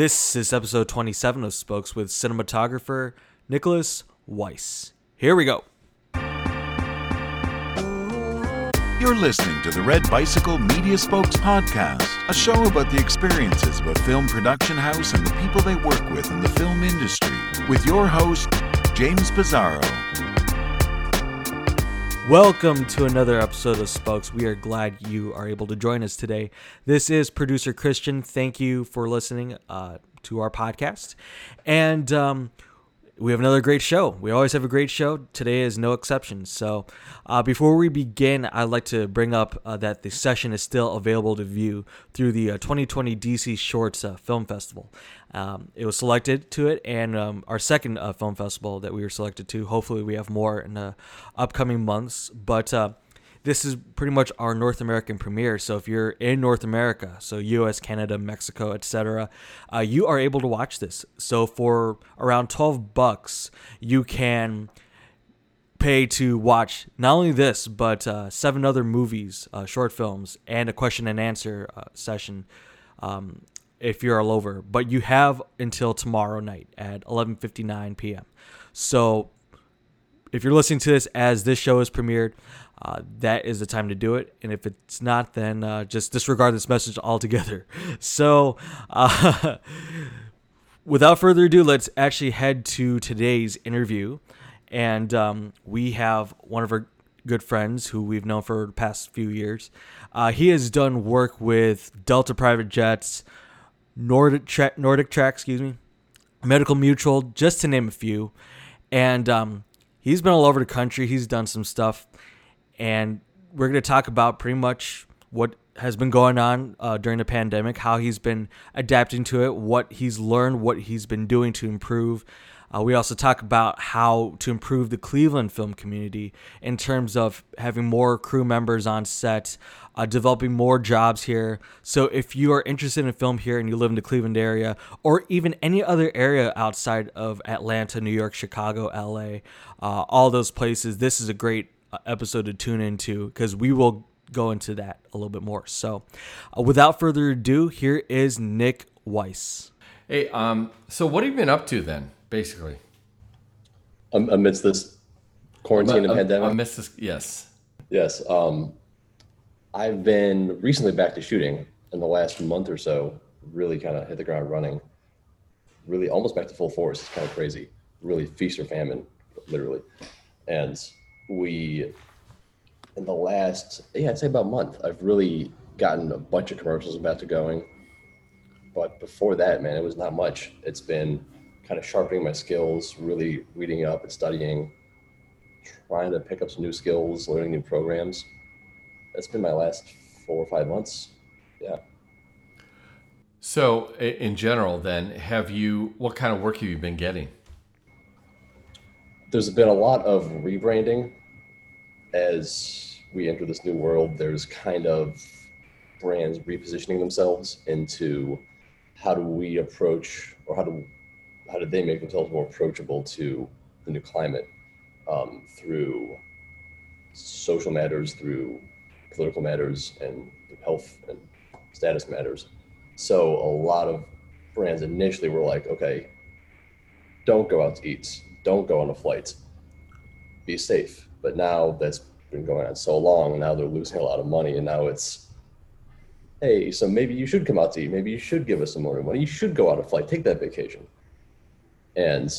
This is episode 27 of Spokes with cinematographer Nicholas Weiss. Here we go. You're listening to the Red Bicycle Media Spokes podcast, a show about the experiences of a film production house and the people they work with in the film industry, with your host, James Pizarro. Welcome to another episode of Spokes. We are glad you are able to join us today. This is producer Christian. Thank you for listening uh, to our podcast. And um, we have another great show. We always have a great show. Today is no exception. So, uh, before we begin, I'd like to bring up uh, that the session is still available to view through the uh, 2020 DC Shorts uh, Film Festival. Um, it was selected to it, and um, our second uh, film festival that we were selected to. Hopefully, we have more in the upcoming months. But uh, this is pretty much our North American premiere. So if you're in North America, so U.S., Canada, Mexico, etc., uh, you are able to watch this. So for around twelve bucks, you can pay to watch not only this but uh, seven other movies, uh, short films, and a question and answer uh, session. Um, if you're all over, but you have until tomorrow night at 11:59 p.m. So if you're listening to this as this show is premiered, uh, that is the time to do it. And if it's not, then uh, just disregard this message altogether. So, uh, without further ado, let's actually head to today's interview. And um, we have one of our good friends who we've known for the past few years. Uh, he has done work with Delta Private Jets, Nordic, Tra- Nordic Track, excuse me, Medical Mutual, just to name a few. And um, he's been all over the country. He's done some stuff and we're going to talk about pretty much what has been going on uh, during the pandemic, how he's been adapting to it, what he's learned, what he's been doing to improve. Uh, we also talk about how to improve the Cleveland film community in terms of having more crew members on set, uh, developing more jobs here. So, if you are interested in film here and you live in the Cleveland area, or even any other area outside of Atlanta, New York, Chicago, LA, uh, all those places, this is a great episode to tune into because we will go into that a little bit more. So, uh, without further ado, here is Nick Weiss. Hey, um, so what have you been up to then, basically? Um, amidst this quarantine and pandemic? Amidst this, yes. Yes. Um, I've been recently back to shooting in the last month or so, really kind of hit the ground running, really almost back to full force. It's kind of crazy, really feast or famine, literally. And we in the last yeah i'd say about a month i've really gotten a bunch of commercials about to going. But before that man it was not much. It's been kind of sharpening my skills really reading up and studying trying to pick up some new skills learning new programs. That's been my last four or five months. Yeah. So in general then have you what kind of work have you been getting? There's been a lot of rebranding as we enter this new world, there's kind of brands repositioning themselves into how do we approach or how do how do they make themselves more approachable to the new climate um, through social matters, through political matters, and health and status matters. So a lot of brands initially were like, okay, don't go out to eat, don't go on a flight, be safe but now that's been going on so long, and now they're losing a lot of money, and now it's, hey, so maybe you should come out to eat. Maybe you should give us some more money. You should go on a flight, take that vacation. And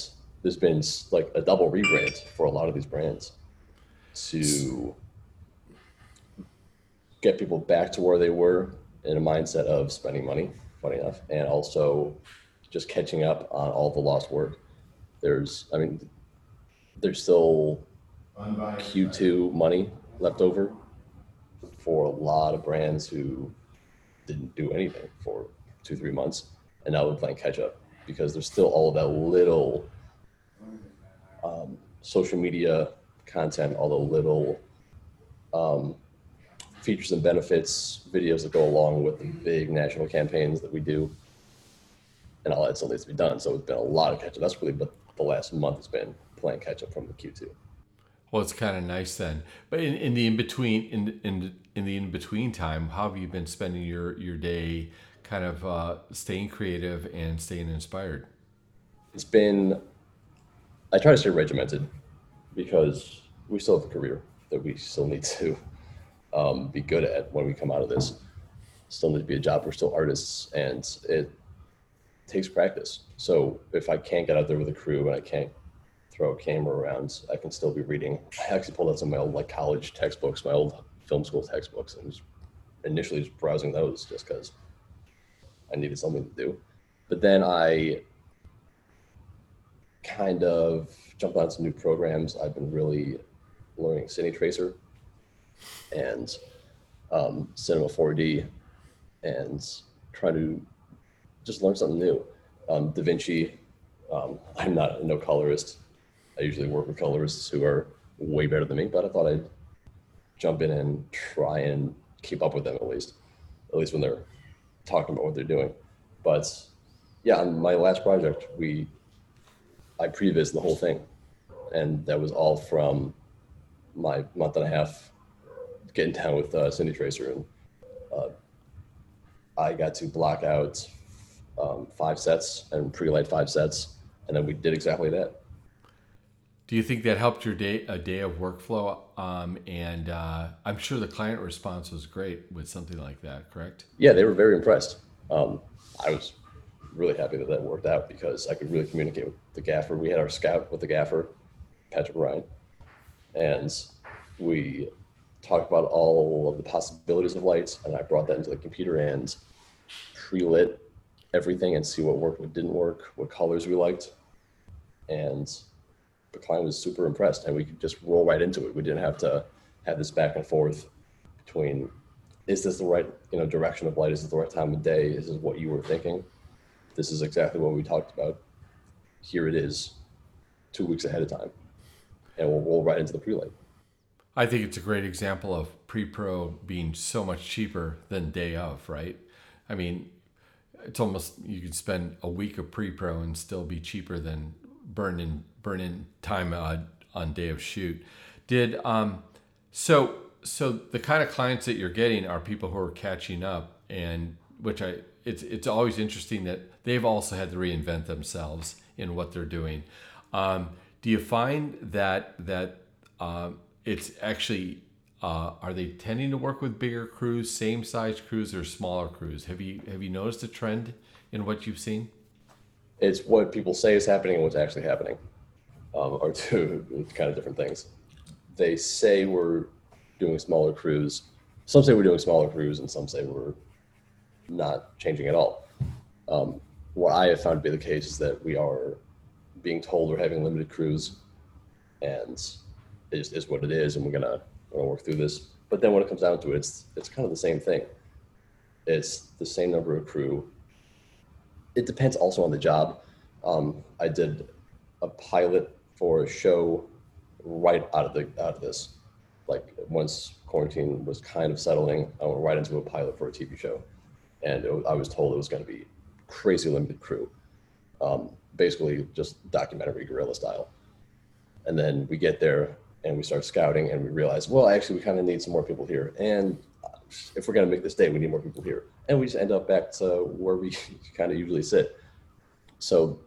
there's been like a double rebrand for a lot of these brands to get people back to where they were in a mindset of spending money, funny enough, and also just catching up on all the lost work. There's, I mean, there's still Q2 money left over for a lot of brands who didn't do anything for two, three months. And now they're playing catch up because there's still all of that little um, social media content, all the little um, features and benefits videos that go along with the big national campaigns that we do. And all that still needs to be done. So it's been a lot of catch up. That's really what the last month has been playing catch up from the Q2. Well, it's kind of nice then. But in, in the in between in in in the in between time, how have you been spending your your day? kind of uh, staying creative and staying inspired? It's been, I try to stay regimented because we still have a career that we still need to um, be good at when we come out of this. Still need to be a job. We're still artists, and it takes practice. So if I can't get out there with a crew and I can't throw a camera around, I can still be reading. I actually pulled out some of my old like college textbooks, my old film school textbooks, and was initially just browsing those just because I needed something to do. But then I kind of jumped on some new programs. I've been really learning Cine Tracer and um, Cinema 4D and trying to just learn something new. Um, da Vinci, um, I'm not no colorist. I usually work with colorists who are way better than me, but I thought I'd jump in and try and keep up with them at least, at least when they're talking about what they're doing. But yeah, on my last project, we I previs the whole thing, and that was all from my month and a half getting down with uh, Cine Tracer, and uh, I got to block out um, five sets and pre-light five sets, and then we did exactly that. Do you think that helped your day a day of workflow? Um, and uh, I'm sure the client response was great with something like that. Correct? Yeah, they were very impressed. Um, I was really happy that that worked out because I could really communicate with the gaffer. We had our scout with the gaffer, Patrick Ryan, and we talked about all of the possibilities of lights. And I brought that into the computer and pre-lit everything and see what worked, what didn't work, what colors we liked, and the client was super impressed and we could just roll right into it. We didn't have to have this back and forth between is this the right you know direction of light? Is this the right time of day? Is this what you were thinking? This is exactly what we talked about. Here it is, two weeks ahead of time, and we'll roll right into the pre-light. I think it's a great example of pre-pro being so much cheaper than day of, right? I mean, it's almost you could spend a week of pre-pro and still be cheaper than burning burning time uh, on day of shoot. Did um, so so the kind of clients that you're getting are people who are catching up, and which I it's it's always interesting that they've also had to reinvent themselves in what they're doing. Um, do you find that that um, it's actually uh, are they tending to work with bigger crews, same size crews, or smaller crews? Have you have you noticed a trend in what you've seen? It's what people say is happening and what's actually happening, um, are two kind of different things. They say we're doing smaller crews. Some say we're doing smaller crews, and some say we're not changing at all. Um, what I have found to be the case is that we are being told we're having limited crews, and it is, is what it is, and we're gonna we're gonna work through this. But then when it comes down to it, it's it's kind of the same thing. It's the same number of crew. It depends also on the job. Um, I did a pilot for a show right out of the out of this. Like once quarantine was kind of settling, I went right into a pilot for a TV show, and it, I was told it was going to be crazy limited crew, um, basically just documentary guerrilla style. And then we get there and we start scouting and we realize, well, actually, we kind of need some more people here. And if we're going to make this day, we need more people here. And we just end up back to where we kind of usually sit. So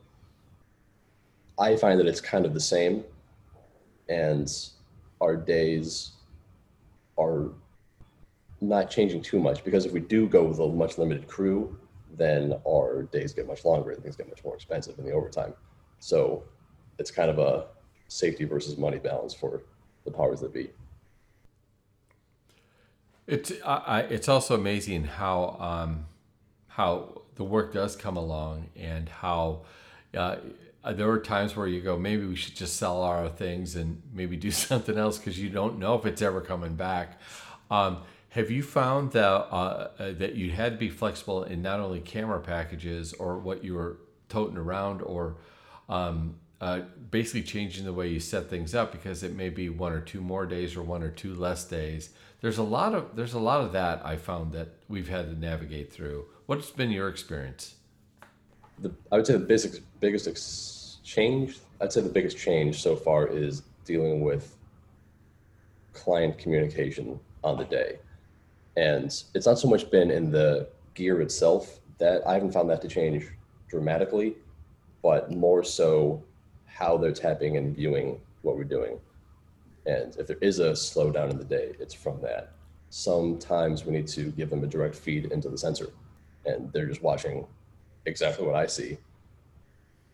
I find that it's kind of the same. And our days are not changing too much because if we do go with a much limited crew, then our days get much longer and things get much more expensive in the overtime. So it's kind of a safety versus money balance for the powers that be. It's I, it's also amazing how um, how the work does come along and how uh, there are times where you go maybe we should just sell our things and maybe do something else because you don't know if it's ever coming back. Um, have you found that uh, that you had to be flexible in not only camera packages or what you were toting around or um, uh, basically changing the way you set things up because it may be one or two more days or one or two less days. There's a lot of there's a lot of that I found that we've had to navigate through. What's been your experience? The, I would say the biggest biggest ex- change. I'd say the biggest change so far is dealing with client communication on the day, and it's not so much been in the gear itself, that I haven't found that to change dramatically, but more so how they're tapping and viewing what we're doing. And if there is a slowdown in the day, it's from that. Sometimes we need to give them a direct feed into the sensor, and they're just watching exactly what I see.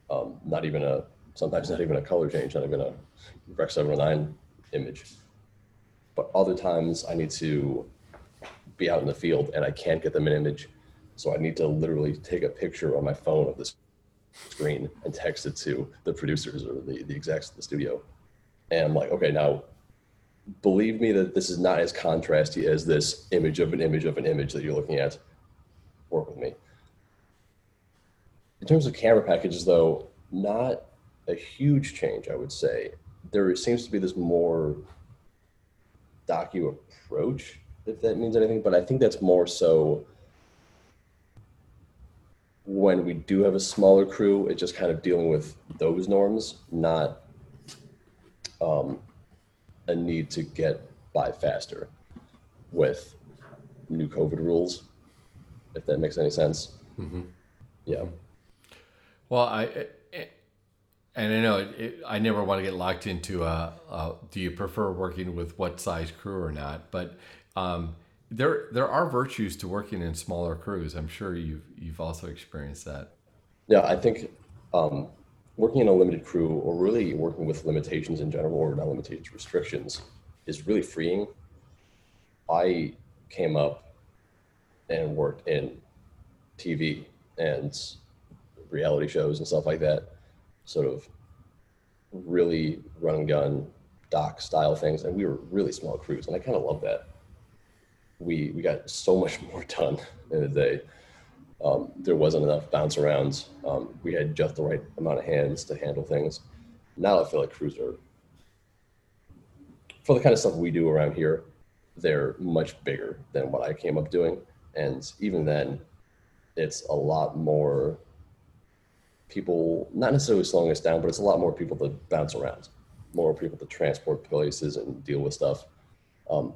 Um, not even a sometimes not even a color change, not even a Rec 709 image. But other times I need to be out in the field and I can't get them an image. So I need to literally take a picture on my phone of this screen and text it to the producers or the, the execs of the studio. And I'm like, okay, now believe me that this is not as contrasty as this image of an image of an image that you're looking at. Work with me. In terms of camera packages, though, not a huge change, I would say. There seems to be this more docu approach, if that means anything, but I think that's more so when we do have a smaller crew, it's just kind of dealing with those norms, not um, a need to get by faster with new COVID rules, if that makes any sense. Mm-hmm. Yeah. Well, I and I know it, it, I never want to get locked into uh, uh, do you prefer working with what size crew or not, but um, there there are virtues to working in smaller crews. I'm sure you've you've also experienced that. Yeah, I think um, working in a limited crew or really working with limitations in general or not limitations restrictions is really freeing. I came up and worked in TV and reality shows and stuff like that sort of really run and gun doc style things, and we were really small crews, and I kind of love that. We we got so much more done in a day. Um, there wasn't enough bounce arounds. Um, we had just the right amount of hands to handle things. Now I feel like crews are, for the kind of stuff we do around here, they're much bigger than what I came up doing. And even then, it's a lot more people not necessarily slowing us down, but it's a lot more people to bounce around, more people to transport places and deal with stuff. Um,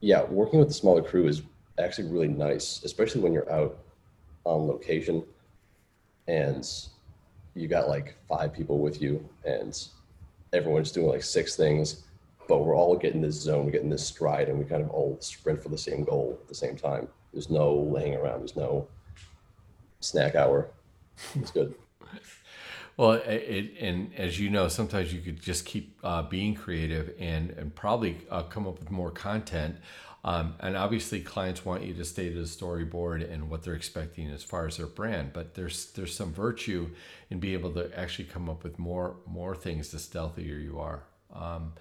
yeah, working with a smaller crew is actually really nice, especially when you're out on location and you got like five people with you and everyone's doing like six things, but we're all getting this zone, we're getting this stride, and we kind of all sprint for the same goal at the same time. There's no laying around. There's no snack hour. It's good. Well, it, and as you know, sometimes you could just keep uh, being creative and, and probably uh, come up with more content. Um, and obviously, clients want you to stay to the storyboard and what they're expecting as far as their brand. But there's there's some virtue in being able to actually come up with more more things the stealthier you are. Um,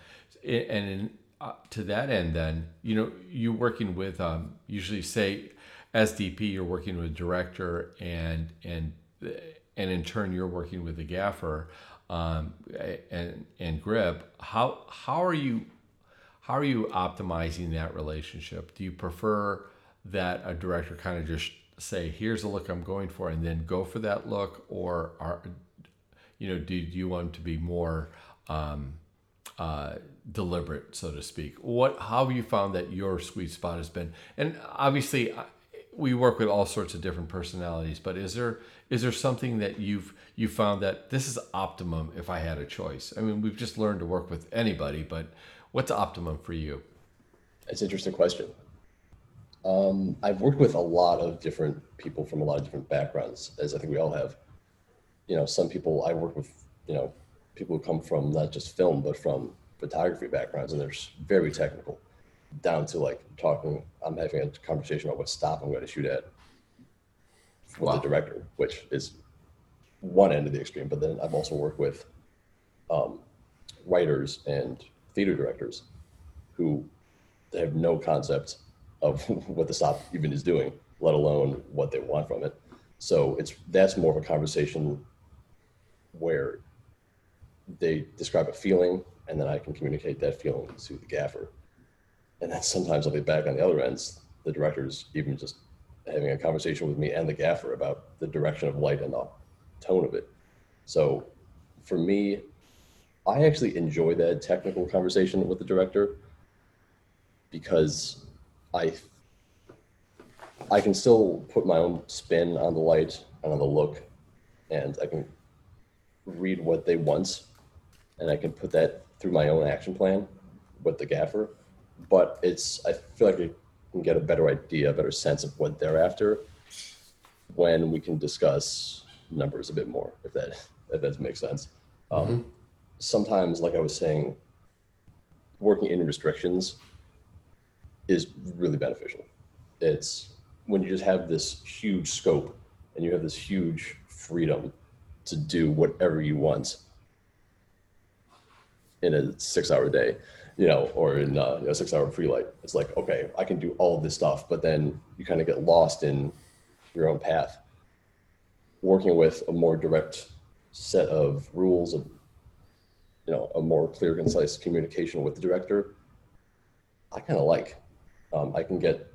and in, uh, to that end, then you know you working with um, usually say SDP, you're working with director and and and in turn you're working with the gaffer um, and and grip. How how are you how are you optimizing that relationship? Do you prefer that a director kind of just say, "Here's the look I'm going for," and then go for that look, or are you know do, do you want to be more um, uh, deliberate, so to speak? What how have you found that your sweet spot has been? And obviously, we work with all sorts of different personalities, but is there is there something that you've you found that this is optimum if I had a choice? I mean, we've just learned to work with anybody, but what's optimum for you? It's an interesting question. Um, I've worked with a lot of different people from a lot of different backgrounds, as I think we all have. You know, some people I work with, you know, people who come from not just film but from photography backgrounds, and they're very technical down to like talking. I'm having a conversation about what stop I'm going to shoot at with wow. the director, which is one end of the extreme. But then I've also worked with um, writers and theater directors who have no concept of what the stop even is doing, let alone what they want from it. So it's that's more of a conversation where they describe a feeling and then I can communicate that feeling to the gaffer and then sometimes I'll be back on the other ends. The director's even just having a conversation with me and the gaffer about the direction of light and the tone of it. So for me, I actually enjoy that technical conversation with the director because I I can still put my own spin on the light and on the look, and I can read what they want, and I can put that through my own action plan with the gaffer. But it's I feel like I can get a better idea, a better sense of what they're after when we can discuss numbers a bit more, if that if that makes sense. Um, sometimes, like I was saying, working in restrictions is really beneficial. It's when you just have this huge scope and you have this huge freedom to do whatever you want in a six hour day, you know, or in uh, a six hour pre-light. It's like, okay, I can do all this stuff, but then you kind of get lost in your own path. Working with a more direct set of rules of, you know, a more clear, concise communication with the director, I kind of like. Um, I can get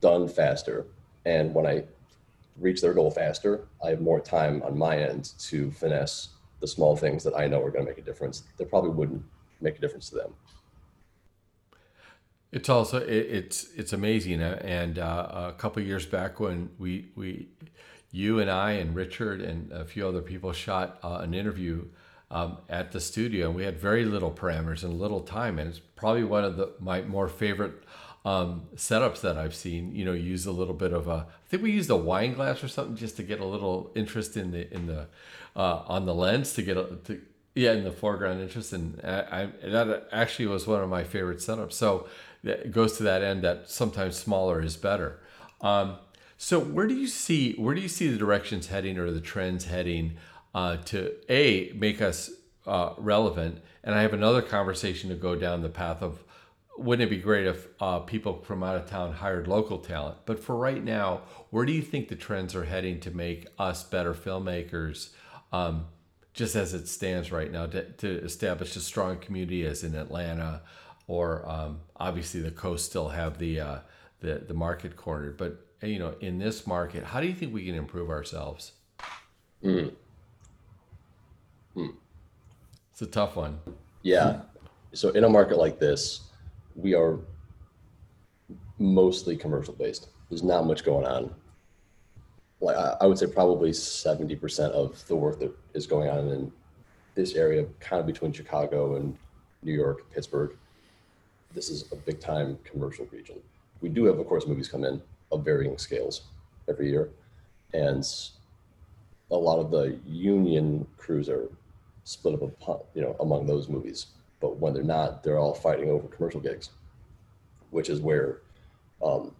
done faster. And when I reach their goal faster, I have more time on my end to finesse the small things that I know are going to make a difference. That probably wouldn't make a difference to them. It's also it, it's it's amazing, uh, and uh, a couple years back when we we you and I and Richard and a few other people shot uh, an interview um, at the studio, and we had very little parameters and little time, and it's probably one of the my more favorite um, setups that I've seen. You know, use a little bit of a I think we used a wine glass or something just to get a little interest in the in the uh, on the lens to get a to, yeah in the foreground interest, and I, I that actually was one of my favorite setups. So it goes to that end that sometimes smaller is better. Um, so where do you see where do you see the directions heading or the trends heading uh, to a make us uh, relevant? And I have another conversation to go down the path of wouldn't it be great if uh, people from out of town hired local talent? But for right now, where do you think the trends are heading to make us better filmmakers? Um, just as it stands right now, to, to establish a strong community as in Atlanta, or um, obviously the coast still have the uh, the the market cornered. But you know, in this market, how do you think we can improve ourselves? Mm. Hmm. It's a tough one. Yeah. So in a market like this, we are mostly commercial based. There's not much going on. Like I I would say probably 70% of the work that is going on in this area, kind of between Chicago and New York, Pittsburgh. This is a big time commercial region. We do have, of course, movies come in of varying scales every year. And a lot of the union crews are split up, upon- you know, among those movies. But when they're not, they're all fighting over commercial gigs, which is where um,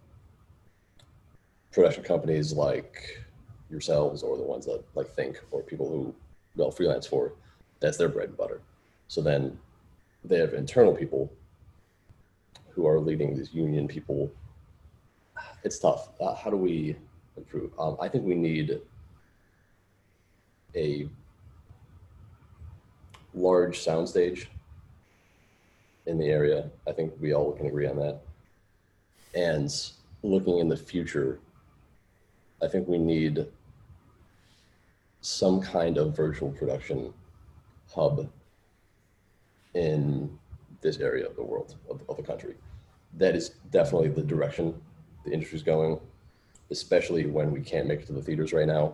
production companies like yourselves or the ones that like think or people who they'll freelance for, that's their bread and butter. So then they have internal people who are leading these union people. It's tough. Uh, how do we improve? Um, I think we need a large soundstage in the area. I think we all can agree on that. And looking in the future, I think we need some kind of virtual production hub in this area of the world, of, of the country. That is definitely the direction the industry's going, especially when we can't make it to the theaters right now.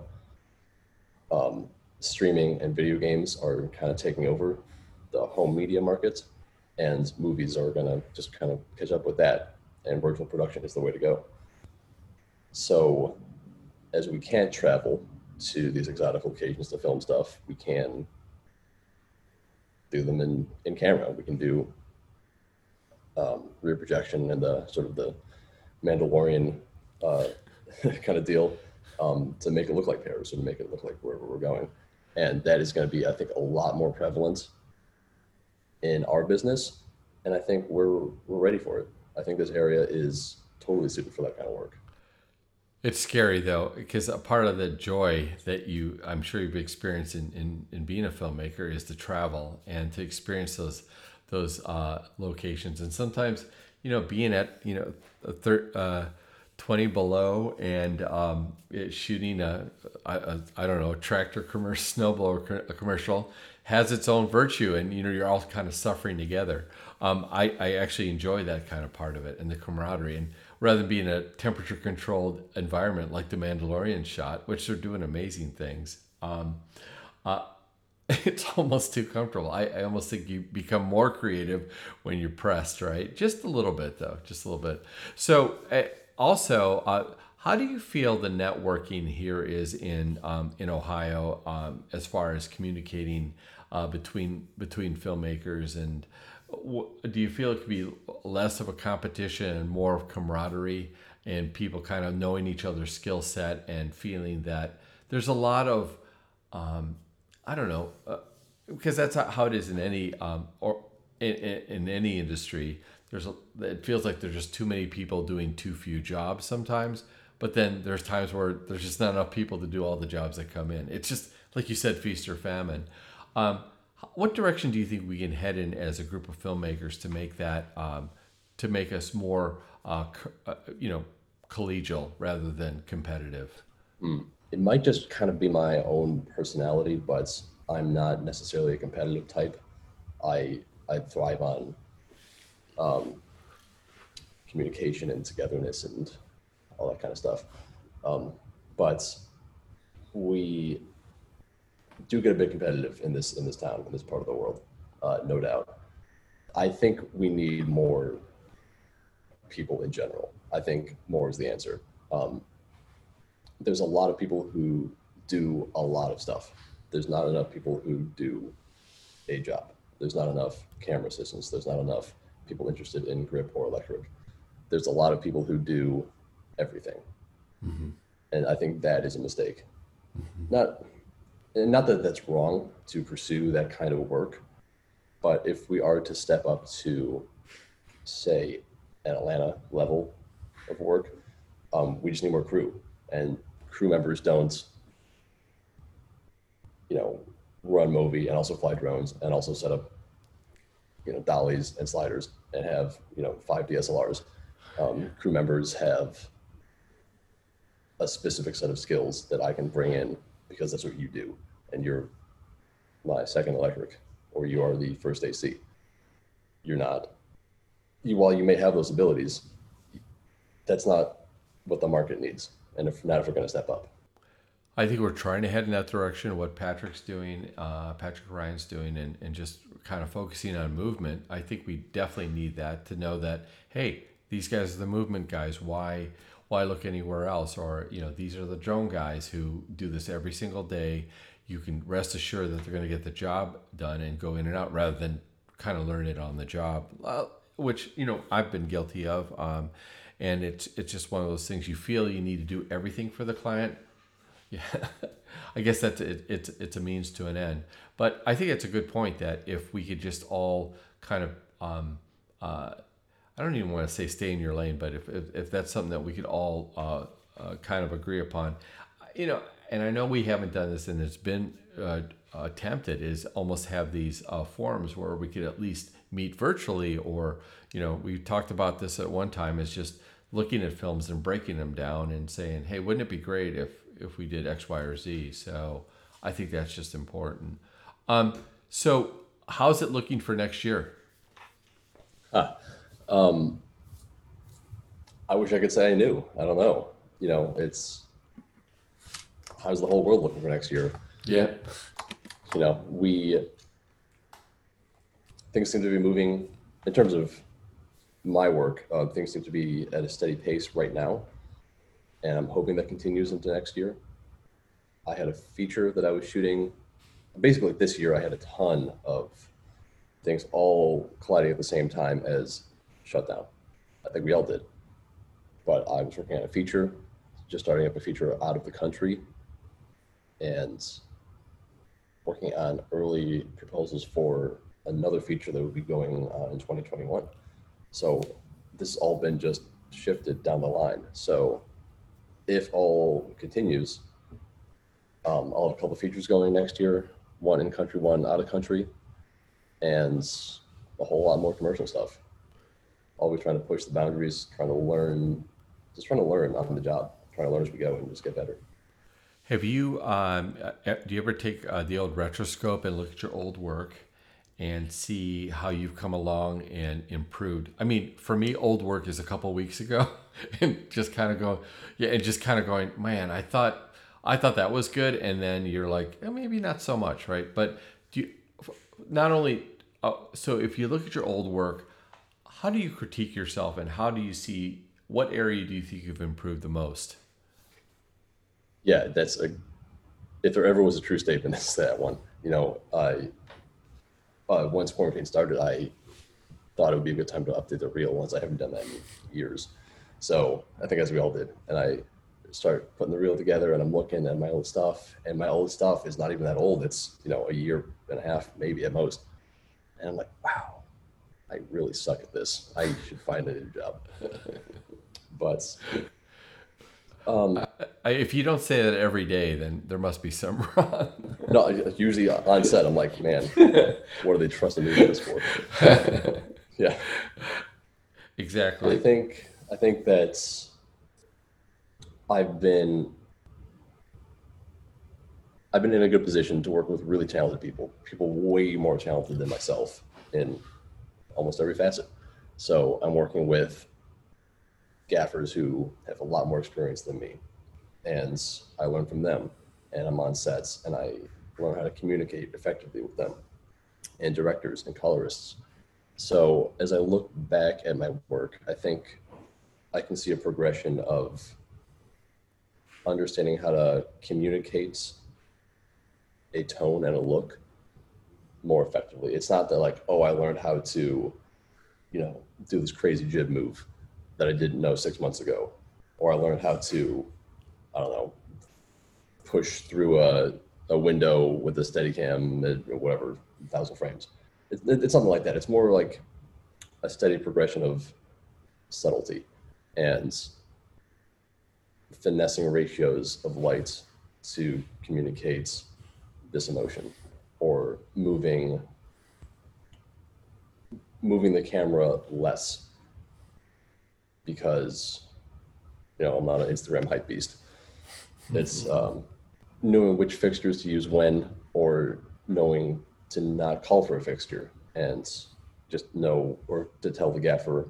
Um, streaming and video games are kind of taking over the home media market, and movies are going to just kind of catch up with that, and virtual production is the way to go. So, as we can't travel to these exotic locations to film stuff, we can do them in, in camera. We can do um, rear projection and the sort of the Mandalorian uh, kind of deal um, to make it look like Paris or to make it look like wherever we're going. And that is going to be, I think, a lot more prevalent in our business. And I think we're, we're ready for it. I think this area is totally suited for that kind of work. It's scary though, because a part of the joy that you, I'm sure you've experienced in, in, in being a filmmaker is to travel and to experience those those uh, locations. And sometimes, you know, being at you know a third uh, 20 below and um, shooting a, a, a I don't know a tractor commercial, snowblower commercial has its own virtue, and you know you're all kind of suffering together. Um, I I actually enjoy that kind of part of it and the camaraderie and rather than being a temperature controlled environment like the Mandalorian shot, which they're doing amazing things. Um, uh, it's almost too comfortable. I, I almost think you become more creative when you're pressed, right? Just a little bit, though, just a little bit. So, uh, also, uh, how do you feel the networking here is in um, in Ohio um, as far as communicating uh, between between filmmakers and do you feel it could be less of a competition and more of camaraderie and people kind of knowing each other's skill set and feeling that there's a lot of um, I don't know uh, because that's how it is in any um, or in, in, in, any industry. There's a, it feels like there's just too many people doing too few jobs sometimes. But then there's times where there's just not enough people to do all the jobs that come in. It's just like you said, feast or famine. Um, what direction do you think we can head in as a group of filmmakers to make that um, to make us more uh, uh, you know collegial rather than competitive? Mm. It might just kind of be my own personality, but I'm not necessarily a competitive type. I I thrive on um, communication and togetherness and all that kind of stuff. Um, but we do get a bit competitive in this in this town in this part of the world, uh, no doubt. I think we need more people in general. I think more is the answer. Um, there's a lot of people who do a lot of stuff. There's not enough people who do a job. There's not enough camera assistants. There's not enough people interested in grip or electric. There's a lot of people who do everything. Mm-hmm. And I think that is a mistake. Mm-hmm. Not and not that that's wrong to pursue that kind of work, but if we are to step up to, say, an Atlanta level of work, um, we just need more crew, and crew members don't, you know, run Movi and also fly drones and also set up, you know, dollies and sliders and have you know five DSLRs. Um, crew members have a specific set of skills that I can bring in because that's what you do and you're my second electric or you are the first AC. You're not. You, while you may have those abilities, that's not what the market needs. And if not, if we're going to step up. I think we're trying to head in that direction. What Patrick's doing, uh, Patrick Ryan's doing, and, and just kind of focusing on movement. I think we definitely need that to know that hey, these guys are the movement guys. Why why look anywhere else? Or you know, these are the drone guys who do this every single day you can rest assured that they're going to get the job done and go in and out rather than kind of learn it on the job, which you know I've been guilty of. Um, and it's it's just one of those things you feel you need to do everything for the client. Yeah, I guess that's it, it's it's a means to an end. But I think it's a good point that if we could just all kind of um, uh, I don't even want to say stay in your lane, but if if, if that's something that we could all uh, uh kind of agree upon, you know, and I know we haven't done this and it's been uh, attempted, is almost have these uh, forums where we could at least meet virtually, or you know, we talked about this at one time. Is just looking at films and breaking them down and saying, hey, wouldn't it be great if if we did X, Y, or Z? So I think that's just important. Um, so how's it looking for next year? Huh. Um, I wish I could say I knew. I don't know. You know, it's how's the whole world looking for next year? Yeah. You know, we things seem to be moving in terms of my work. Uh, things seem to be at a steady pace right now, and I'm hoping that continues into next year. I had a feature that I was shooting. Basically, this year I had a ton of things all colliding at the same time as shutdown. I think we all did. But I was working on a feature, just starting up a feature out of the country and working on early proposals for another feature that would be going uh, in 2021. So this has all been just shifted down the line. So if all continues, um, I'll have a couple features going next year, one in country, one out of country, and a whole lot more commercial stuff. Always trying to push the boundaries, trying to learn, just trying to learn on the job, trying to learn as we go and just get better. Have you, um, uh, do you ever take uh, the old retroscope and look at your old work and see how you've come along and improved. I mean, for me, old work is a couple weeks ago, and just kind of go, yeah, and just kind of going, man, I thought I thought that was good, and then you're like, eh, maybe not so much, right? But do you not only uh, so if you look at your old work, how do you critique yourself, and how do you see what area do you think you've improved the most? Yeah, that's a. If there ever was a true statement, it's that one. You know, I uh, once quarantine started, I thought it would be a good time to update the reel once I haven't done that in years. So I think as we all did, and I start putting the reel together and I'm looking at my old stuff and my old stuff is not even that old. It's, you know, a year and a half, maybe at most. And I'm like, wow, I really suck at this. I should find a new job. but um, I, if you don't say that every day, then there must be some wrong. no, usually on set, I'm like, man, what are they trusting me with this for? yeah, exactly. I think I think that I've been I've been in a good position to work with really talented people, people way more talented than myself in almost every facet. So I'm working with gaffers who have a lot more experience than me. And I learn from them and I'm on sets and I learn how to communicate effectively with them and directors and colorists. So as I look back at my work, I think I can see a progression of understanding how to communicate a tone and a look more effectively. It's not that like, oh, I learned how to, you know, do this crazy jib move that I didn't know six months ago, or I learned how to, I don't know, push through a, a window with a Steadicam at whatever thousand frames. It, it, it's something like that. It's more like a steady progression of subtlety and finessing ratios of light to communicate this emotion or moving moving the camera less because you know I'm not an Instagram hype beast. It's um, knowing which fixtures to use when, or knowing to not call for a fixture and just know or to tell the gaffer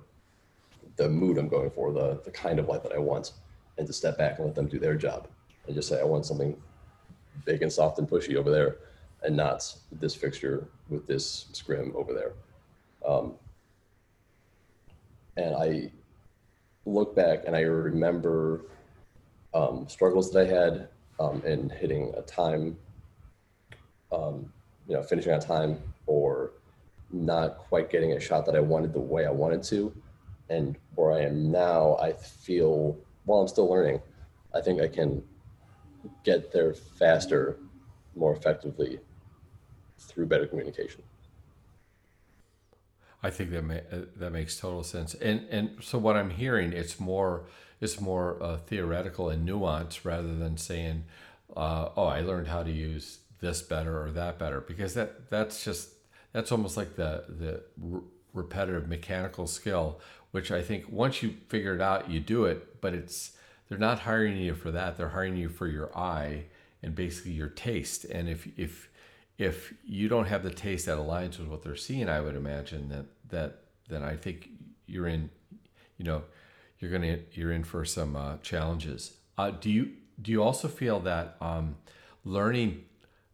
the mood I'm going for, the the kind of light that I want, and to step back and let them do their job and just say I want something big and soft and pushy over there, and not this fixture with this scrim over there. Um, and I look back and I remember um, struggles that I had um, in hitting a time, um, you know, finishing on time or not quite getting a shot that I wanted the way I wanted to. And where I am now, I feel, while I'm still learning, I think I can get there faster, more effectively through better communication. I think that ma- that makes total sense. And and so what I'm hearing, it's more it's more uh, theoretical and nuanced rather than saying, uh, "Oh, I learned how to use this better or that better," because that that's just that's almost like the the r- repetitive mechanical skill, which I think once you figure it out, you do it. But it's they're not hiring you for that; they're hiring you for your eye and basically your taste. And if if if you don't have the taste that aligns with what they're seeing, I would imagine that that then I think you're in, you know, you're gonna you're in for some uh, challenges. Uh, do you do you also feel that um, learning,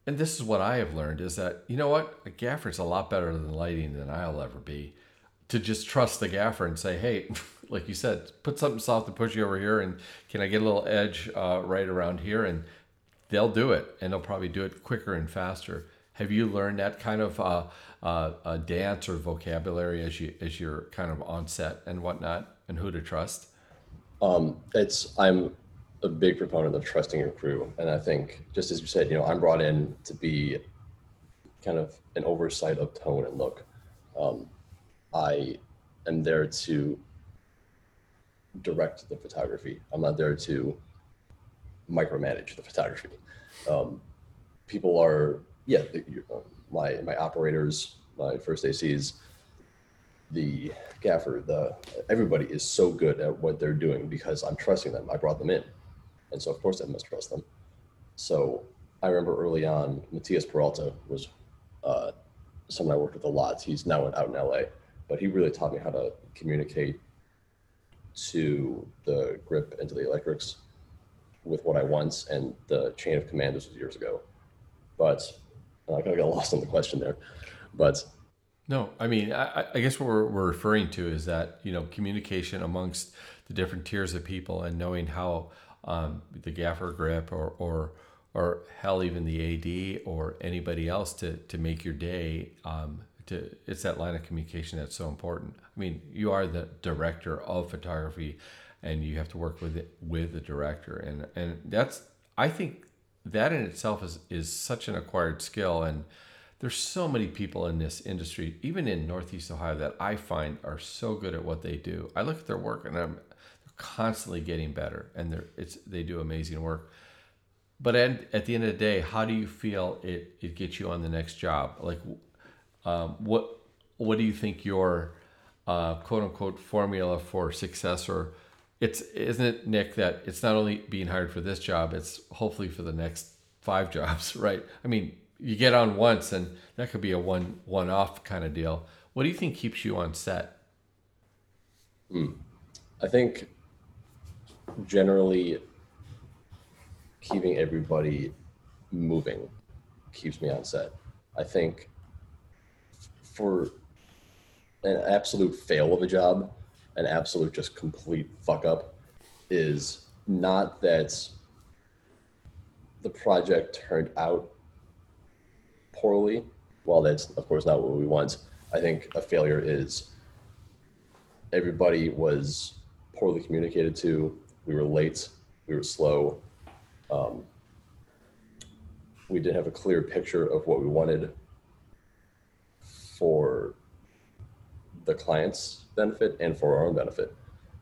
and this is what I have learned, is that you know what a gaffer is a lot better than lighting than I'll ever be. To just trust the gaffer and say, hey, like you said, put something soft and pushy over here, and can I get a little edge uh, right around here, and they'll do it, and they'll probably do it quicker and faster. Have you learned that kind of uh, uh, dance or vocabulary as you as you're kind of on set and whatnot, and who to trust? Um, it's I'm a big proponent of trusting your crew, and I think just as you said, you know, I'm brought in to be kind of an oversight of tone and look. Um, I am there to direct the photography. I'm not there to micromanage the photography. Um, people are yeah, the, my my operators, my first ACs, the gaffer, the everybody is so good at what they're doing because I'm trusting them. I brought them in, and so of course I must trust them. So I remember early on, Matias Peralta was uh, someone I worked with a lot. He's now out in LA, but he really taught me how to communicate to the grip and to the electrics with what I want. And the chain of command this was years ago. But I'm not going to get lost on the question there. But no, I mean, I, I guess what we're, we're referring to is that, you know, communication amongst the different tiers of people and knowing how um, the gaffer grip or, or, or hell, even the AD or anybody else to, to make your day, um, to, it's that line of communication that's so important. I mean, you are the director of photography and you have to work with it, with the director. And, and that's, I think that in itself is, is such an acquired skill. And, there's so many people in this industry, even in Northeast Ohio, that I find are so good at what they do. I look at their work and I'm they're constantly getting better, and they're it's they do amazing work. But at, at the end of the day, how do you feel it it gets you on the next job? Like, um, what what do you think your uh, quote unquote formula for success or it's isn't it Nick that it's not only being hired for this job, it's hopefully for the next five jobs, right? I mean, you get on once and that could be a one one off kind of deal. What do you think keeps you on set? Mm. I think generally keeping everybody moving keeps me on set. I think for an absolute fail of a job, an absolute just complete fuck up is not that the project turned out poorly, while that's of course not what we want, I think a failure is everybody was poorly communicated to. We were late. We were slow. Um, we didn't have a clear picture of what we wanted for the client's benefit and for our own benefit.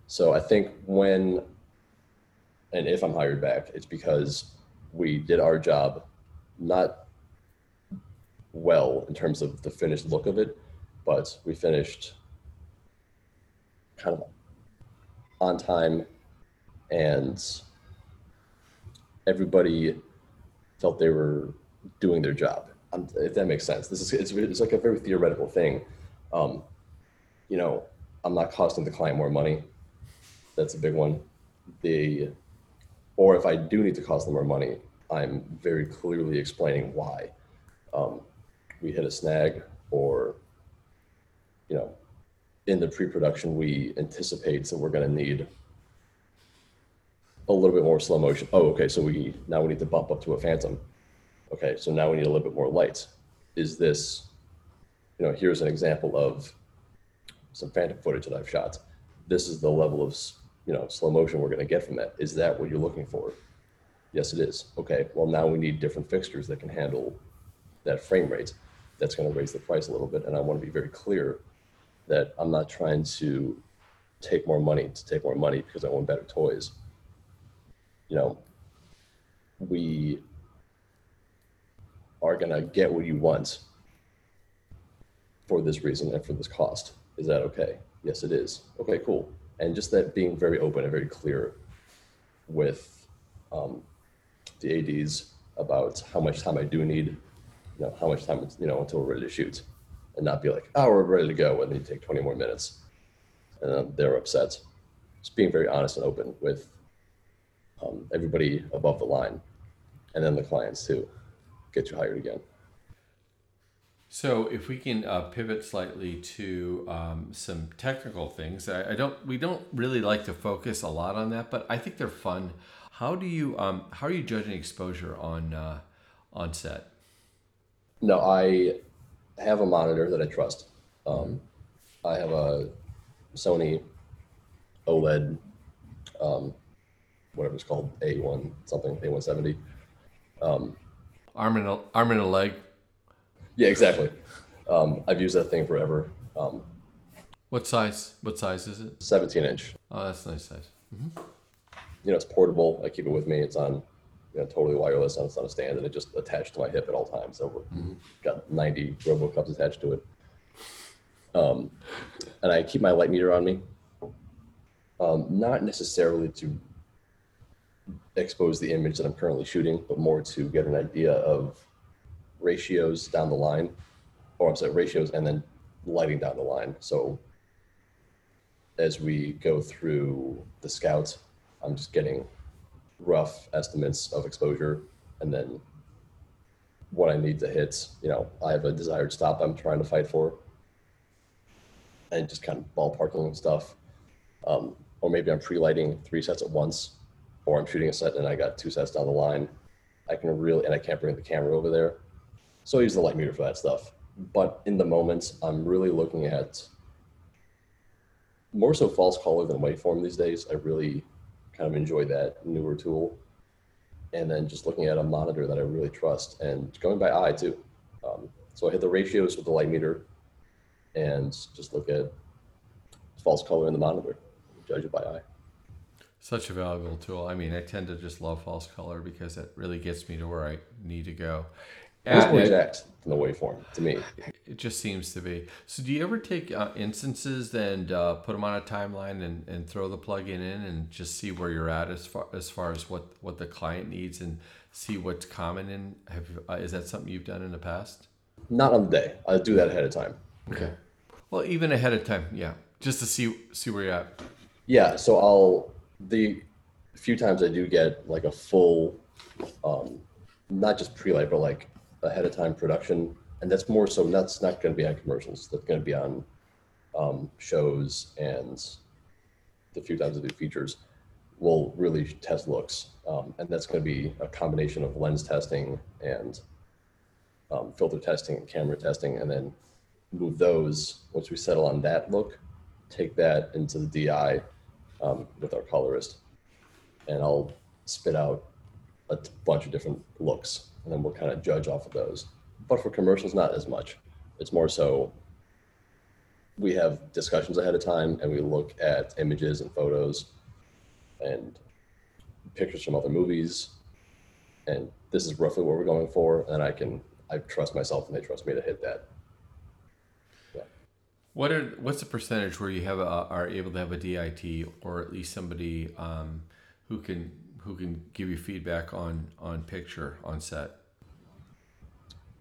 So I think when and if I'm hired back, it's because we did our job not well in terms of the finished look of it, but we finished kind of on time and everybody felt they were doing their job. If that makes sense, this is it's, it's like a very theoretical thing. Um, you know, I'm not costing the client more money. That's a big one. The or if I do need to cost them more money, I'm very clearly explaining why. Um, we hit a snag or you know in the pre-production we anticipate that we're going to need a little bit more slow motion oh okay so we now we need to bump up to a phantom okay so now we need a little bit more light is this you know here's an example of some phantom footage that i've shot. This is the level of you know slow motion we're going to get from that. Is that what you're looking for? Yes it is. Okay well now we need different fixtures that can handle that frame rate. That's going to raise the price a little bit. And I want to be very clear that I'm not trying to take more money to take more money because I want better toys. You know, we are going to get what you want for this reason and for this cost. Is that okay? Yes, it is. Okay, cool. And just that being very open and very clear with um, the ADs about how much time I do need you know, how much time, you know, until we're ready to shoot and not be like, oh, we're ready to go. And then you take 20 more minutes and they're upset. Just being very honest and open with um, everybody above the line and then the clients too, get you hired again. So, if we can uh, pivot slightly to um, some technical things, I, I, don't. We don't really like to focus a lot on that, but I think they're fun. How do you um, How are you judging exposure on uh, on set? No, I have a monitor that I trust. Um, I have a Sony OLED, um, whatever it's called, A1 something, A170. Arm and a, arm and a leg. Yeah, exactly. Um, I've used that thing forever. Um, what size? What size is it? 17 inch. Oh, that's nice size. Mm-hmm. You know, it's portable. I keep it with me. It's on you know, totally wireless and it's on a stand and it just attached to my hip at all times. So mm-hmm. got 90 RoboCups attached to it. Um, and I keep my light meter on me, um, not necessarily to expose the image that I'm currently shooting, but more to get an idea of ratios down the line. or I'm sorry, ratios, and then lighting down the line. So as we go through the scouts, I'm just getting rough estimates of exposure and then what I need to hit. You know, I have a desired stop I'm trying to fight for, and just kind of ballparking stuff. Um, or maybe I'm pre-lighting three sets at once, or I'm shooting a set and I got two sets down the line. I can really, and I can't bring the camera over there, so I use the light meter for that stuff. But in the moment, I'm really looking at more so false color than waveform these days. I really kind of enjoy that newer tool and then just looking at a monitor that I really trust and going by eye too. Um, so I hit the ratios with the light meter and just look at false color in the monitor, judge it by eye. Such a valuable tool. I mean, I tend to just love false color because it really gets me to where I need to go. It's more And exact than the waveform to me. it just seems to be. So, do you ever take uh, instances and uh, put them on a timeline and, and throw the plugin in and just see where you're at as far as far as what what the client needs and see what's common in? Have uh, is that something you've done in the past? Not on the day. I do that ahead of time. Okay. Well, even ahead of time, yeah, just to see see where you're at. Yeah, so I'll the few times I do get like a full, um, not just pre-light, but like ahead of time production, and that's more so that's not going to be on commercials. That's going to be on um, shows and the few times I do features. We'll really test looks, um, and that's going to be a combination of lens testing and um, filter testing and camera testing, and then move those once we settle on that look, take that into the DI um, with our colorist, and I'll spit out a t- bunch of different looks, and then we'll kind of judge off of those. But for commercials, not as much. It's more so we have discussions ahead of time, and we look at images and photos, and pictures from other movies, and this is roughly what we're going for, and I can I trust myself, and they trust me to hit that. What are what's the percentage where you have a, are able to have a DIT or at least somebody um, who can who can give you feedback on on picture on set?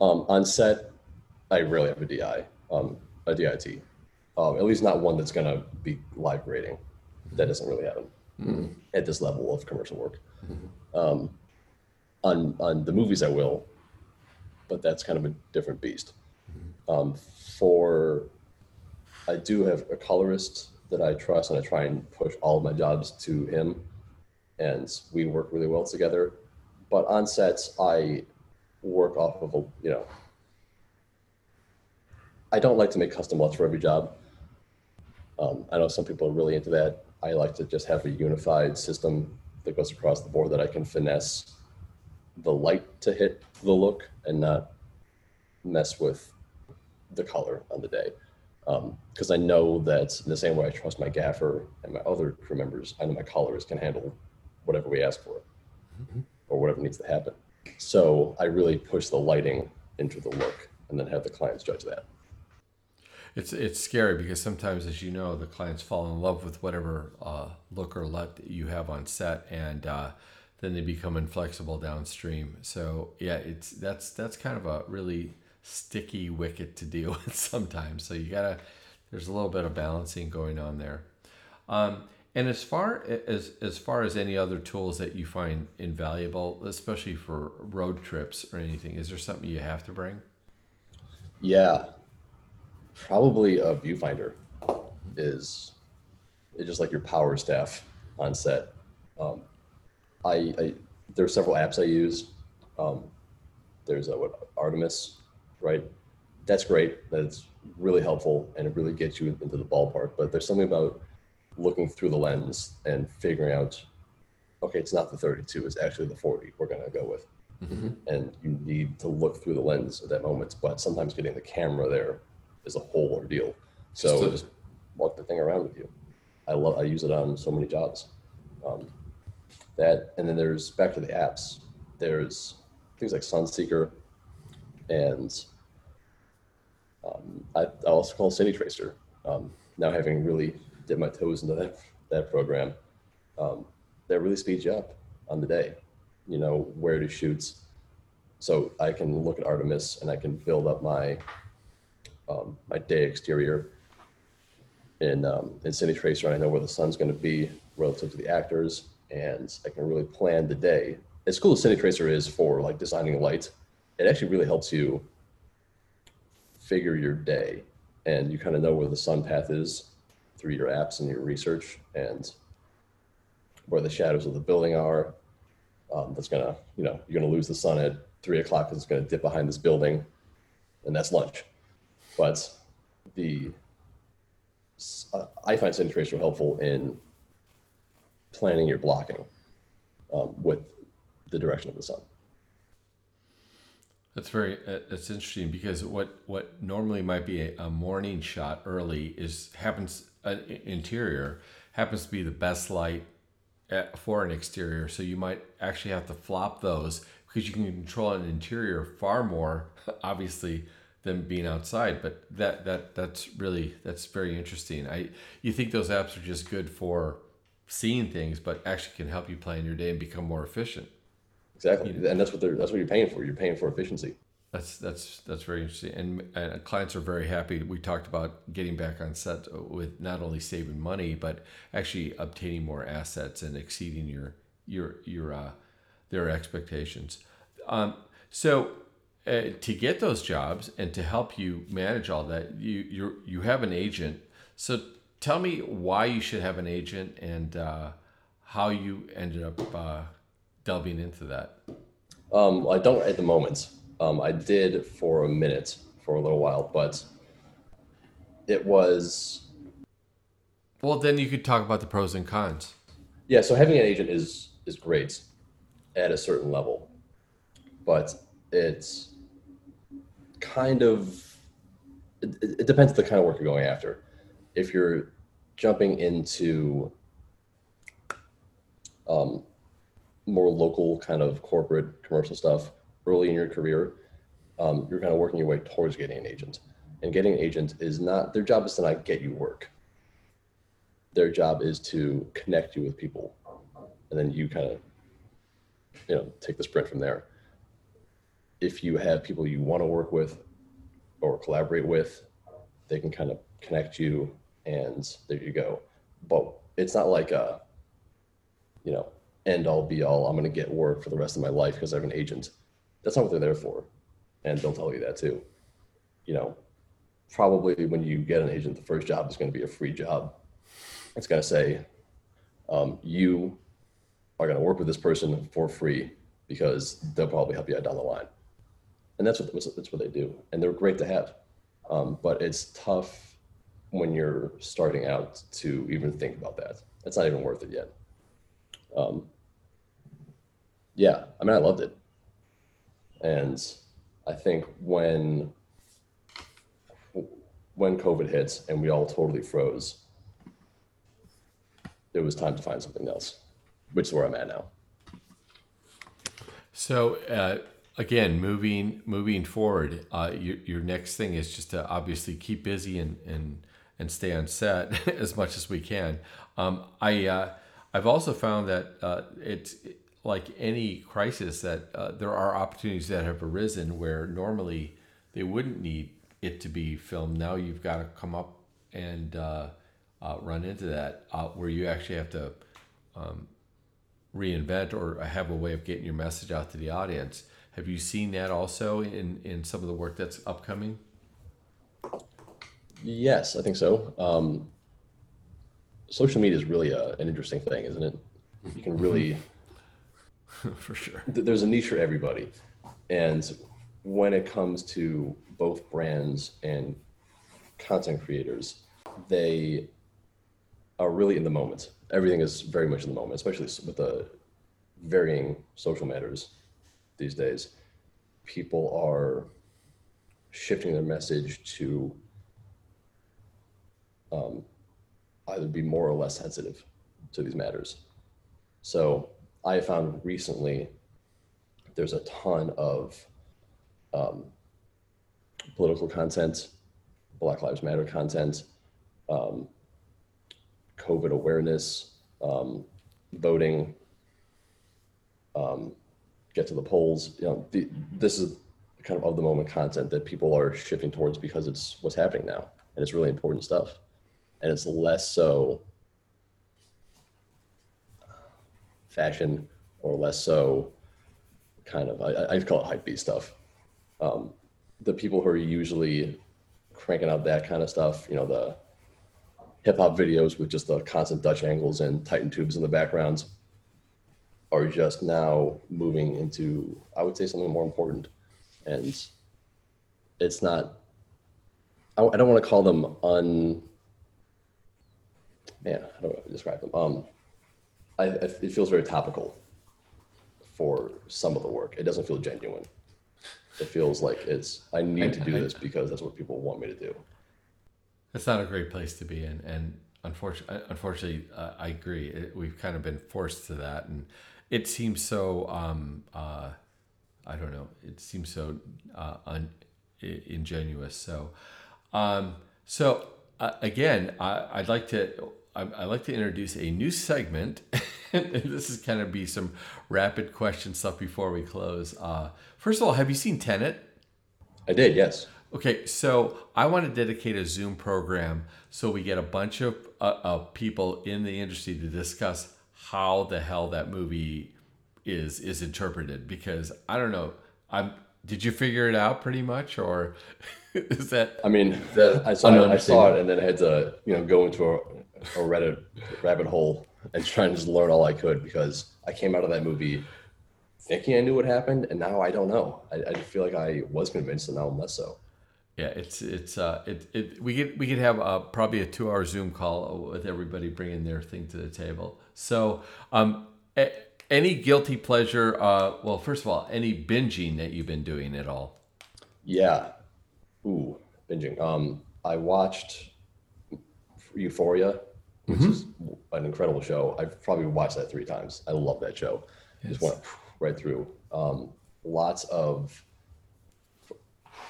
Um, on set, I rarely have a DI, um, a DIT. Um, at least not one that's going to be live grading. That doesn't really happen at this level of commercial work. Um, on on the movies, I will, but that's kind of a different beast. Um, for I do have a colorist that I trust, and I try and push all of my jobs to him, and we work really well together. But on sets, I work off of a you know. I don't like to make custom LUTs for every job. Um, I know some people are really into that. I like to just have a unified system that goes across the board that I can finesse the light to hit the look and not mess with the color on the day. Because I know that in the same way I trust my gaffer and my other crew members, I know my colorist can handle whatever we ask for or whatever needs to happen. So I really push the lighting into the look and then have the clients judge that. It's it's scary because sometimes, as you know, the clients fall in love with whatever uh, look or LUT that you have on set, and uh, then they become inflexible downstream. So yeah, it's that's that's kind of a really sticky wicket to deal with sometimes. So you gotta there's a little bit of balancing going on there. Um, and as far as as far as any other tools that you find invaluable, especially for road trips or anything, is there something you have to bring? Yeah, probably a viewfinder is it's just like your power staff on set. Um, I, I there's several apps I use. Um, there's a what Artemis, right? That's great. That's really helpful and it really gets you into the ballpark. But there's something about looking through the lens and figuring out, okay, it's not the 32, it's actually the 40 we're gonna go with. And you need to look through the lens at that moment. But sometimes getting the camera there is a whole ordeal. So Just just, walk the thing around with you. I love. I use it on so many jobs. Um, that and then there's back to the apps. There's things like Sunseeker, and um, I, also call Cinetracer. Um, now having really dipped my toes into that that program, um, that really speeds you up on the day. You know where to shoot. So I can look at Artemis and I can build up my um, my day exterior in um, in Cinetracer, and I know where the sun's going to be relative to the actors, and I can really plan the day. As cool as Cinetracer is for like designing light, it actually really helps you figure your day, and you kind of know where the sun path is through your apps and your research, and where the shadows of the building are. Um, that's gonna, you know, you're gonna lose the sun at three o'clock because it's gonna dip behind this building, and that's lunch. But the uh, I find Cinetracer helpful in planning your blocking um, with the direction of the sun. That's very uh, that's interesting because what what normally might be a, a morning shot early is happens uh, interior happens to be the best light at, for an exterior. So you might actually have to flop those because you can control an interior far more obviously than being outside. But that that that's really that's very interesting. I you think those apps are just good for seeing things, but actually can help you plan your day and become more efficient. Exactly, and that's what they're that's what you're paying for. You're paying for efficiency. That's that's that's very interesting, and, and clients are very happy. We talked about getting back on set with not only saving money, but actually obtaining more assets and exceeding your your your uh, their expectations. Um, so uh, to get those jobs and to help you manage all that, you you you have an agent. So tell me why you should have an agent and uh, how you ended up uh, delving into that? Um, I don't at the moment. Um, I did for a minute, for a little while, but it was. Well, then you could talk about the pros and cons. Yeah, so having an agent is is great at a certain level, but it's kind of it, it depends the kind of work you're going after. If you're jumping into um, more local kind of corporate commercial stuff early in your career, um, you're kind of working your way towards getting an agent. And getting an agent is not their job is to not get you work. Their job is to connect you with people, and then you kind of, you know, take the sprint from there. If you have people you want to work with or collaborate with, they can kind of connect you, and there you go. But it's not like a, you know, end all be all. I'm going to get work for the rest of my life because I have an agent. That's not what they're there for. And they'll tell you that too. You know, probably when you get an agent, the first job is going to be a free job. It's going to say, um, you are going to work with this person for free because they'll probably help you out down the line. And that's what, that's what they do. And they're great to have. Um, but it's tough when you're starting out to even think about that. It's not even worth it yet. Um, yeah, I mean, I loved it. And I think when when COVID hits and we all totally froze, it was time to find something else, which is where I'm at now. So uh, again, moving moving forward, uh, your your next thing is just to obviously keep busy and and and stay on set as much as we can. Um, I uh, I've also found that uh, it's like any crisis that uh, there are opportunities that have arisen where normally they wouldn't need it to be filmed. Now you've got to come up and uh, uh, run into that uh, where you actually have to um, reinvent or have a way of getting your message out to the audience. Have you seen that also in, in some of the work that's upcoming? Yes, I think so. Um, social media is really a, an interesting thing, isn't it? You can really for sure. There's a niche for everybody. And when it comes to both brands and content creators, they are really in the moment. Everything is very much in the moment, especially with the varying social matters these days. People are shifting their message to um, either be more or less sensitive to these matters. So I found recently there's a ton of um, political content, Black Lives Matter content, um, COVID awareness, um, voting, um, get to the polls. You know, the, this is kind of of the moment content that people are shifting towards because it's what's happening now and it's really important stuff and it's less so fashion or less so kind of I, I call it hype beast stuff. Um, the people who are usually cranking out that kind of stuff, you know, the hip hop videos with just the constant Dutch angles and Titan tubes in the backgrounds, are just now moving into, I would say, something more important. And it's not, I, I don't want to call them un, man, I don't know how to describe them? Um, I, it feels very topical for some of the work. It doesn't feel genuine. It feels like it's I need to do this because that's what people want me to do. That's not a great place to be in, and unfortunately, unfortunately, uh, I agree. It, we've kind of been forced to that, and it seems so. Um, uh, I don't know. It seems so uh, un, ingenuous. So, um, so uh, again, I, would like to I'd like to introduce a new segment. this is kind of be some rapid question stuff before we close. Uh, first of all, have you seen Tenet? I did, yes. Okay, so I want to dedicate a Zoom program so we get a bunch of, uh, of people in the industry to discuss how the hell that movie is is interpreted because I don't know. I'm did you figure it out pretty much or is that I mean, the, I saw I saw it and then I had to, you know, go into a, a Reddit rabbit hole and try and just learn all I could because I came out of that movie thinking I knew what happened, and now I don't know. I, I feel like I was convinced, and now I'm less so. Yeah, it's it's uh it, it we could we could have uh, probably a two hour Zoom call with everybody bringing their thing to the table. So um, a, any guilty pleasure? Uh, well, first of all, any binging that you've been doing at all? Yeah, ooh, binging. Um, I watched Euphoria which mm-hmm. is an incredible show. I've probably watched that three times. I love that show. Yes. Just went right through. Um, lots of.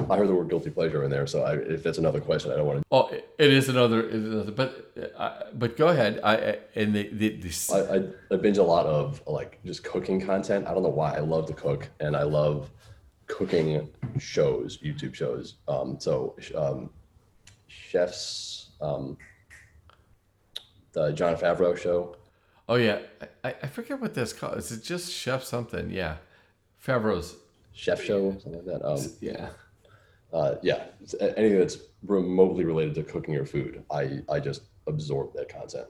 I heard the word guilty pleasure in there, so I, if that's another question, I don't want to. Oh, it is another, it is another but uh, but go ahead. I, I and the, the, the... I, I, I binge a lot of like just cooking content. I don't know why. I love to cook, and I love cooking shows, YouTube shows. Um, so um, chefs. Um, the Jon Favreau show. Oh yeah, I, I forget what that's called. Is it just Chef something? Yeah, Favreau's Chef Show, something like that. Um, yeah, uh, yeah. Anything that's remotely related to cooking your food, I I just absorb that content.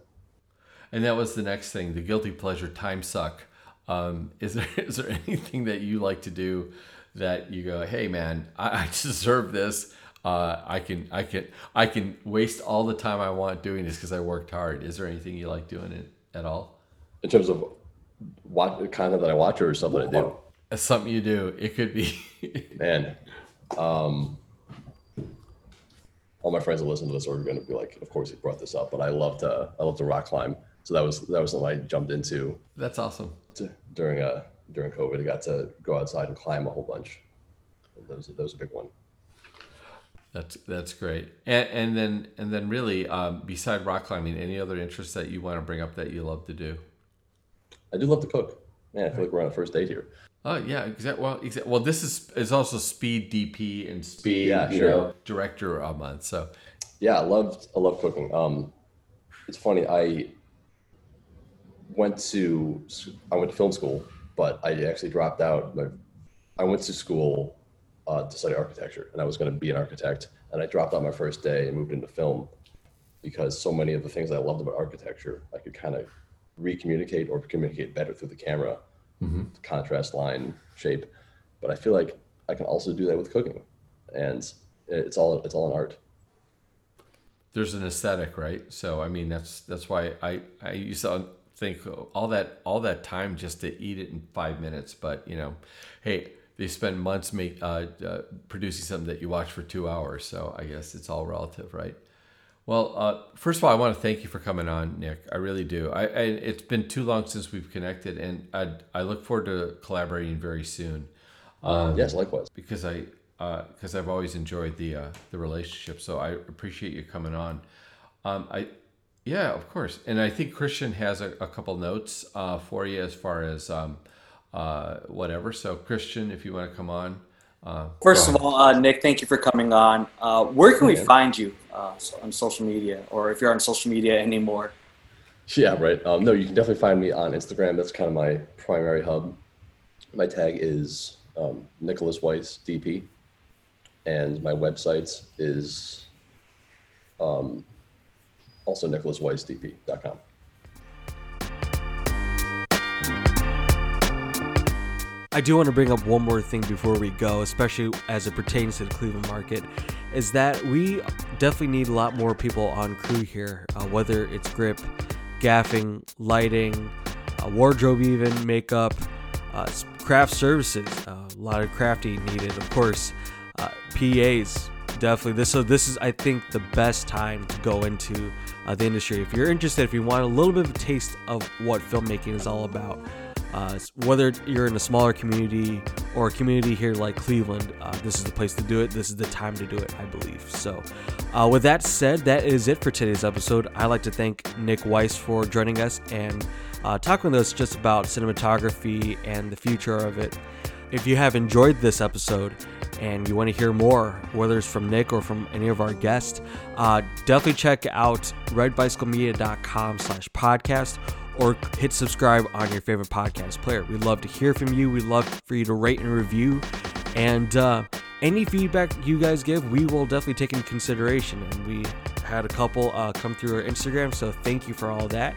And that was the next thing, the guilty pleasure time suck. Um, is there is there anything that you like to do that you go, hey man, I, I deserve this uh, I can I can I can waste all the time I want doing this because I worked hard. Is there anything you like doing it at all? In terms of what kind of that I watch or something I do? Something you do. It could be. Man, um, all my friends that listen to this are going to be like, "Of course he brought this up," but I love to I love to rock climb. So that was that was something I jumped into. That's awesome. During uh during COVID, I got to go outside and climb a whole bunch. That was that was a big one. That's that's great. And, and then and then really, um, beside rock climbing, any other interests that you want to bring up that you love to do? I do love to cook. Man, I feel like we're on a first date here. Oh yeah, exactly. Well, exactly. Well, this is is also Speed DP and Speed yeah, sure. know, Director a month. So yeah, I love I love cooking. Um, it's funny. I went to I went to film school, but I actually dropped out. I went to school uh, to study architecture, and I was going to be an architect. And I dropped out my first day and moved into film because so many of the things I loved about architecture, I could kind of recommunicate or communicate better through the camera, mm-hmm. contrast, line, shape. But I feel like I can also do that with cooking, and it's all it's all an art. There's an aesthetic, right? So I mean, that's that's why I I used to think all that all that time just to eat it in five minutes. But you know, hey, they spend months make uh, uh, producing something that you watch for two hours. So I guess it's all relative, right? Well, uh, first of all, I want to thank you for coming on, Nick. I really do. I, I it's been too long since we've connected, and I I look forward to collaborating very soon. Um, yes, likewise. Because I because uh, I've always enjoyed the uh, the relationship, so I appreciate you coming on. Um, I yeah, of course, and I think Christian has a, a couple notes uh, for you as far as um, uh, whatever. So Christian, if you want to come on, Uh, First of all, uh, Nick, thank you for coming on. Uh, where can we find you uh, so- on social media, or if you're on social media anymore? Yeah, right. Um, no, you can definitely find me on Instagram. That's kind of my primary hub. My tag is um, Nicholas Weiss DP, and my website is um, also nicholasweissdp.com. I do want to bring up one more thing before we go, especially as it pertains to the Cleveland market, is that we definitely need a lot more people on crew here, uh, whether it's grip, gaffing, lighting, uh, wardrobe, even makeup, uh, craft services. Uh, a lot of crafty needed, of course. Uh, PAs, definitely. This so this is I think the best time to go into uh, the industry if you're interested. If you want a little bit of a taste of what filmmaking is all about. Uh, whether you're in a smaller community or a community here like Cleveland, uh, this is the place to do it. This is the time to do it, I believe. So, uh, with that said, that is it for today's episode. I'd like to thank Nick Weiss for joining us and uh, talking with us just about cinematography and the future of it. If you have enjoyed this episode and you want to hear more, whether it's from Nick or from any of our guests, uh, definitely check out redbicyclemedia.com slash podcast or hit subscribe on your favorite podcast player. We'd love to hear from you. We'd love for you to rate and review. And uh, any feedback you guys give, we will definitely take into consideration. And we had a couple uh, come through our Instagram, so thank you for all that.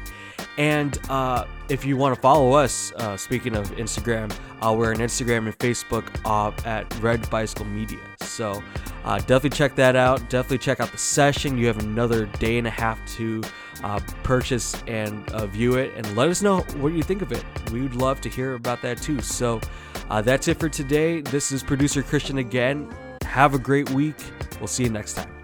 And uh, if you want to follow us, uh, speaking of Instagram, uh, we're on Instagram and Facebook uh, at Red Bicycle Media. So uh, definitely check that out. Definitely check out the session. You have another day and a half to uh, purchase and view it, and let us know what you think of it. We would love to hear about that too. So that's it for today. This is producer Christian again. Have a great week. We'll see you next time.